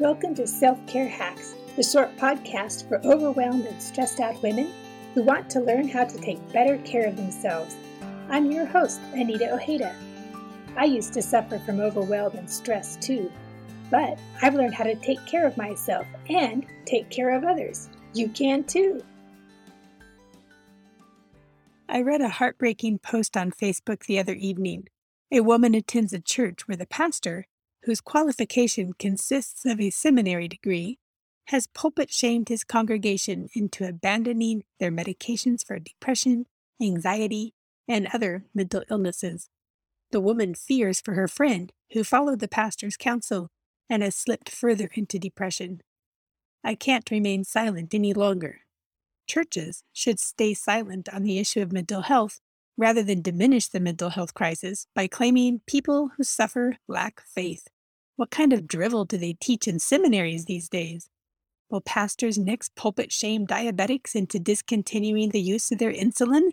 Welcome to Self Care Hacks, the short podcast for overwhelmed and stressed out women who want to learn how to take better care of themselves. I'm your host, Anita Ojeda. I used to suffer from overwhelm and stress too, but I've learned how to take care of myself and take care of others. You can too. I read a heartbreaking post on Facebook the other evening. A woman attends a church where the pastor, whose qualification consists of a seminary degree, has pulpit shamed his congregation into abandoning their medications for depression, anxiety, and other mental illnesses. The woman fears for her friend, who followed the pastor's counsel and has slipped further into depression. I can't remain silent any longer. Churches should stay silent on the issue of mental health rather than diminish the mental health crisis by claiming people who suffer lack faith. What kind of drivel do they teach in seminaries these days? Will pastors next pulpit shame diabetics into discontinuing the use of their insulin?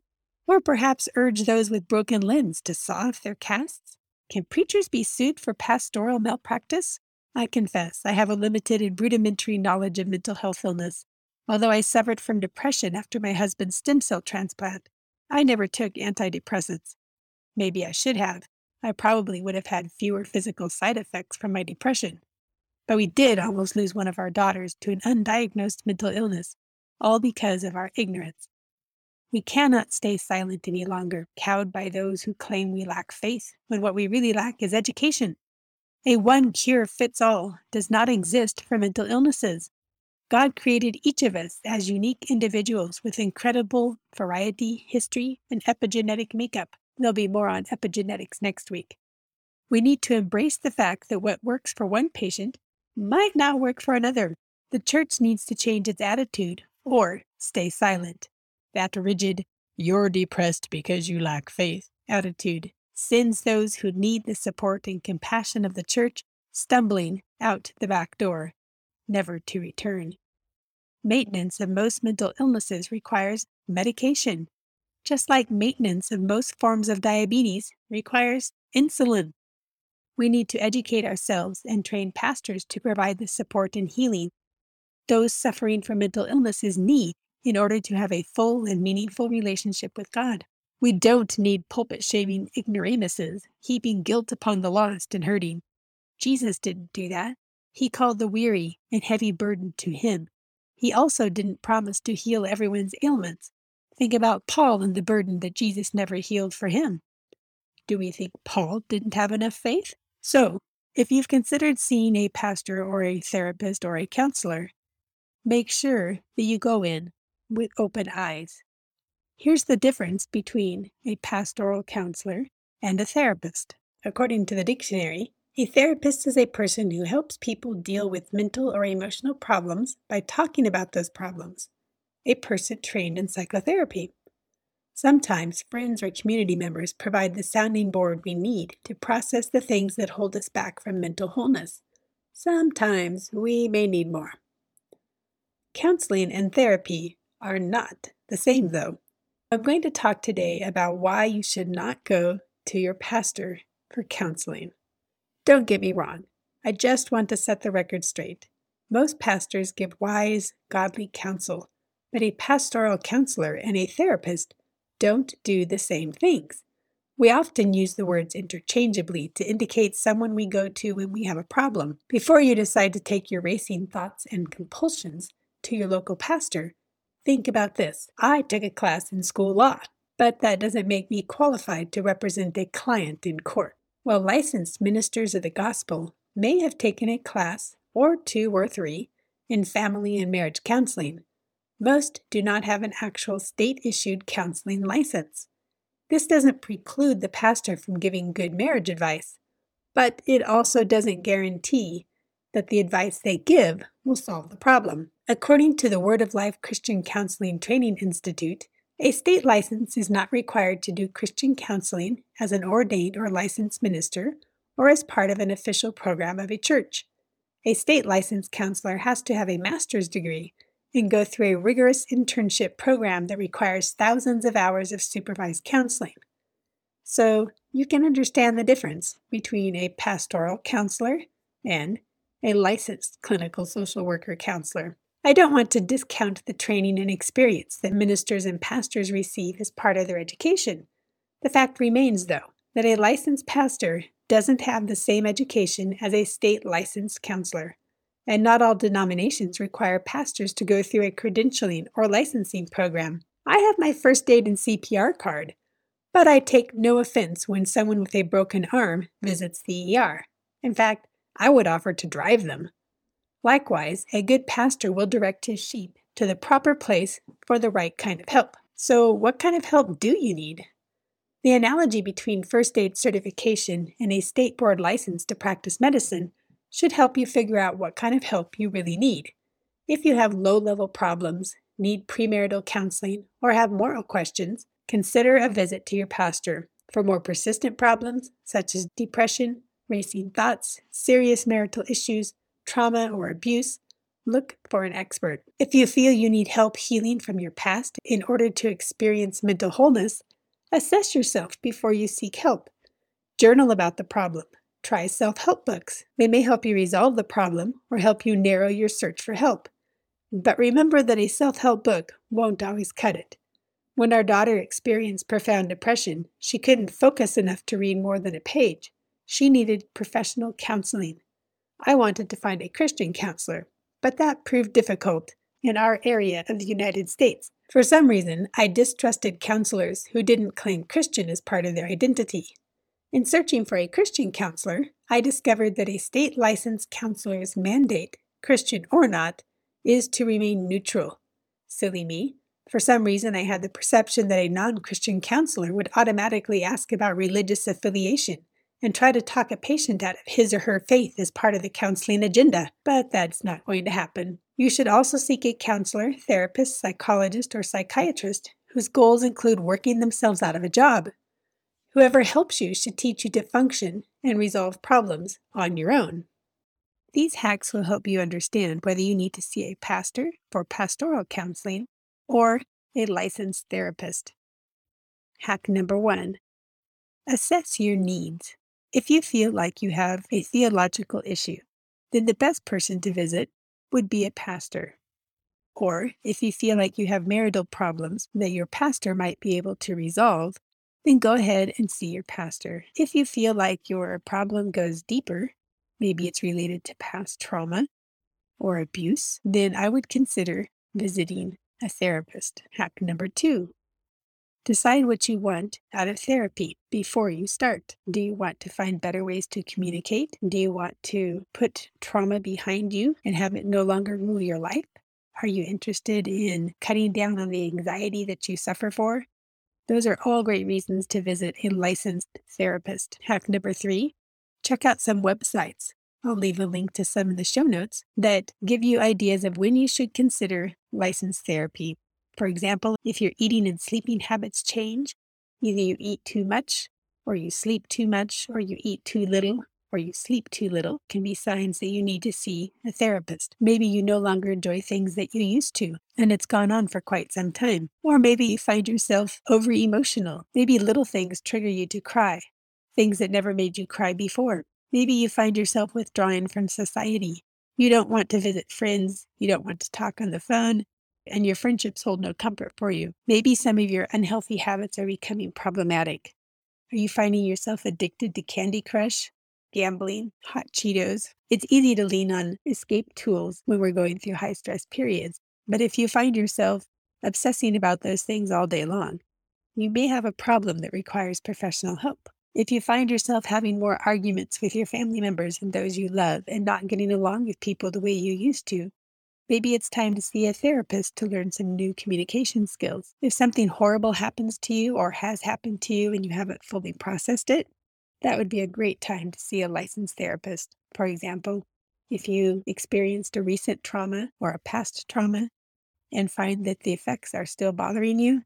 Or perhaps urge those with broken limbs to saw off their casts? Can preachers be sued for pastoral malpractice? I confess I have a limited and rudimentary knowledge of mental health illness, although I suffered from depression after my husband's stem cell transplant. I never took antidepressants. Maybe I should have. I probably would have had fewer physical side effects from my depression. But we did almost lose one of our daughters to an undiagnosed mental illness, all because of our ignorance. We cannot stay silent any longer, cowed by those who claim we lack faith, when what we really lack is education. A one cure fits all does not exist for mental illnesses. God created each of us as unique individuals with incredible variety, history, and epigenetic makeup. There'll be more on epigenetics next week. We need to embrace the fact that what works for one patient might not work for another. The church needs to change its attitude or stay silent. That rigid, you're depressed because you lack faith attitude sends those who need the support and compassion of the church stumbling out the back door never to return. Maintenance of most mental illnesses requires medication, just like maintenance of most forms of diabetes requires insulin. We need to educate ourselves and train pastors to provide the support and healing those suffering from mental illnesses need in order to have a full and meaningful relationship with God. We don't need pulpit shaming ignoramuses, heaping guilt upon the lost and hurting. Jesus didn't do that. He called the weary and heavy burdened to him. He also didn't promise to heal everyone's ailments. Think about Paul and the burden that Jesus never healed for him. Do we think Paul didn't have enough faith? So, if you've considered seeing a pastor or a therapist or a counselor, make sure that you go in with open eyes. Here's the difference between a pastoral counselor and a therapist. According to the dictionary, a therapist is a person who helps people deal with mental or emotional problems by talking about those problems. A person trained in psychotherapy. Sometimes friends or community members provide the sounding board we need to process the things that hold us back from mental wholeness. Sometimes we may need more. Counseling and therapy are not the same, though. I'm going to talk today about why you should not go to your pastor for counseling. Don't get me wrong, I just want to set the record straight. Most pastors give wise, godly counsel, but a pastoral counselor and a therapist don't do the same things. We often use the words interchangeably to indicate someone we go to when we have a problem. Before you decide to take your racing thoughts and compulsions to your local pastor, think about this. I took a class in school law, but that doesn't make me qualified to represent a client in court. While licensed ministers of the gospel may have taken a class, or two or three, in family and marriage counseling, most do not have an actual state issued counseling license. This doesn't preclude the pastor from giving good marriage advice, but it also doesn't guarantee that the advice they give will solve the problem. According to the Word of Life Christian Counseling Training Institute, a state license is not required to do Christian counseling as an ordained or licensed minister or as part of an official program of a church. A state licensed counselor has to have a master's degree and go through a rigorous internship program that requires thousands of hours of supervised counseling. So you can understand the difference between a pastoral counselor and a licensed clinical social worker counselor. I don't want to discount the training and experience that ministers and pastors receive as part of their education. The fact remains, though, that a licensed pastor doesn't have the same education as a state licensed counselor, and not all denominations require pastors to go through a credentialing or licensing program. I have my first aid and CPR card, but I take no offense when someone with a broken arm visits the ER. In fact, I would offer to drive them. Likewise, a good pastor will direct his sheep to the proper place for the right kind of help. So, what kind of help do you need? The analogy between first aid certification and a state board license to practice medicine should help you figure out what kind of help you really need. If you have low level problems, need premarital counseling, or have moral questions, consider a visit to your pastor. For more persistent problems, such as depression, racing thoughts, serious marital issues, trauma, or abuse, look for an expert. If you feel you need help healing from your past in order to experience mental wholeness, assess yourself before you seek help. Journal about the problem. Try self help books. They may help you resolve the problem or help you narrow your search for help. But remember that a self help book won't always cut it. When our daughter experienced profound depression, she couldn't focus enough to read more than a page. She needed professional counseling. I wanted to find a Christian counselor, but that proved difficult in our area of the United States. For some reason, I distrusted counselors who didn't claim Christian as part of their identity. In searching for a Christian counselor, I discovered that a state licensed counselor's mandate, Christian or not, is to remain neutral. Silly me. For some reason, I had the perception that a non Christian counselor would automatically ask about religious affiliation and try to talk a patient out of his or her faith as part of the counseling agenda, but that's not going to happen. You should also seek a counselor, therapist, psychologist, or psychiatrist whose goals include working themselves out of a job. Whoever helps you should teach you to function and resolve problems on your own. These hacks will help you understand whether you need to see a pastor for pastoral counseling or a licensed therapist. Hack number one assess your needs. If you feel like you have a theological issue, then the best person to visit would be a pastor. Or if you feel like you have marital problems that your pastor might be able to resolve, then go ahead and see your pastor. If you feel like your problem goes deeper, maybe it's related to past trauma or abuse, then I would consider visiting a therapist. Hack number two Decide what you want out of therapy before you start. Do you want to find better ways to communicate? Do you want to put trauma behind you and have it no longer rule your life? Are you interested in cutting down on the anxiety that you suffer for? Those are all great reasons to visit a licensed therapist. Hack number three check out some websites. I'll leave a link to some in the show notes that give you ideas of when you should consider licensed therapy. For example, if your eating and sleeping habits change, either you eat too much, or you sleep too much, or you eat too little, or you sleep too little, can be signs that you need to see a therapist. Maybe you no longer enjoy things that you used to, and it's gone on for quite some time. Or maybe you find yourself over emotional. Maybe little things trigger you to cry, things that never made you cry before. Maybe you find yourself withdrawing from society. You don't want to visit friends. You don't want to talk on the phone and your friendships hold no comfort for you. Maybe some of your unhealthy habits are becoming problematic. Are you finding yourself addicted to Candy Crush, gambling, hot Cheetos? It's easy to lean on escape tools when we're going through high stress periods. But if you find yourself obsessing about those things all day long, you may have a problem that requires professional help. If you find yourself having more arguments with your family members and those you love and not getting along with people the way you used to, Maybe it's time to see a therapist to learn some new communication skills. If something horrible happens to you or has happened to you and you haven't fully processed it, that would be a great time to see a licensed therapist. For example, if you experienced a recent trauma or a past trauma and find that the effects are still bothering you,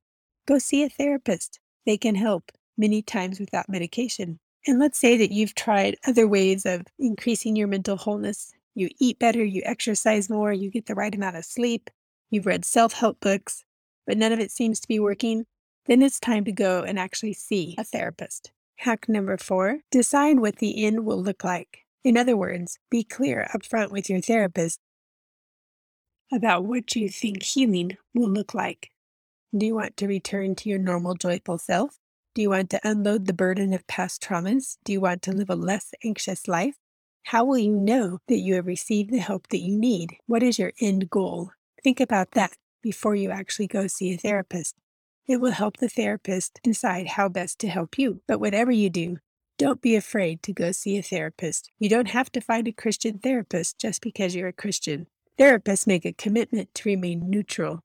go see a therapist. They can help many times without medication. And let's say that you've tried other ways of increasing your mental wholeness you eat better, you exercise more, you get the right amount of sleep, you've read self help books, but none of it seems to be working, then it's time to go and actually see a therapist. Hack number four decide what the end will look like. In other words, be clear upfront with your therapist about what you think healing will look like. Do you want to return to your normal, joyful self? Do you want to unload the burden of past traumas? Do you want to live a less anxious life? How will you know that you have received the help that you need? What is your end goal? Think about that before you actually go see a therapist. It will help the therapist decide how best to help you. But whatever you do, don't be afraid to go see a therapist. You don't have to find a Christian therapist just because you're a Christian. Therapists make a commitment to remain neutral.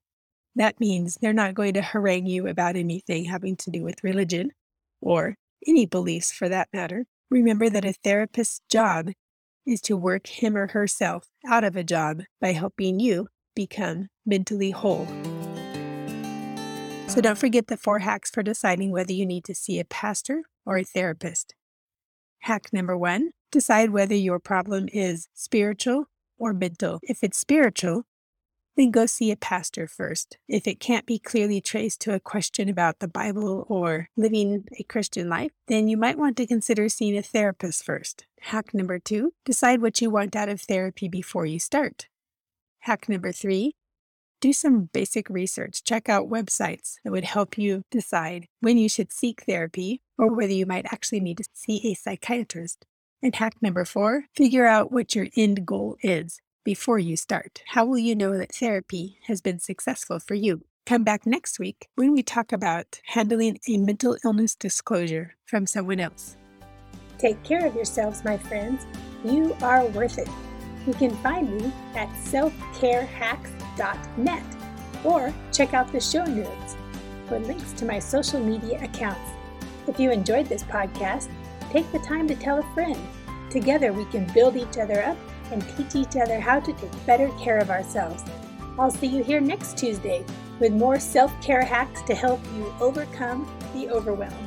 That means they're not going to harangue you about anything having to do with religion or any beliefs for that matter. Remember that a therapist's job is to work him or herself out of a job by helping you become mentally whole. So don't forget the four hacks for deciding whether you need to see a pastor or a therapist. Hack number one decide whether your problem is spiritual or mental. If it's spiritual, then go see a pastor first. If it can't be clearly traced to a question about the Bible or living a Christian life, then you might want to consider seeing a therapist first. Hack number two decide what you want out of therapy before you start. Hack number three do some basic research. Check out websites that would help you decide when you should seek therapy or whether you might actually need to see a psychiatrist. And hack number four figure out what your end goal is before you start? How will you know that therapy has been successful for you? Come back next week when we talk about handling a mental illness disclosure from someone else. Take care of yourselves, my friends. You are worth it. You can find me at selfcarehacks.net or check out the show notes for links to my social media accounts. If you enjoyed this podcast, take the time to tell a friend. Together we can build each other up and teach each other how to take better care of ourselves. I'll see you here next Tuesday with more self care hacks to help you overcome the overwhelm.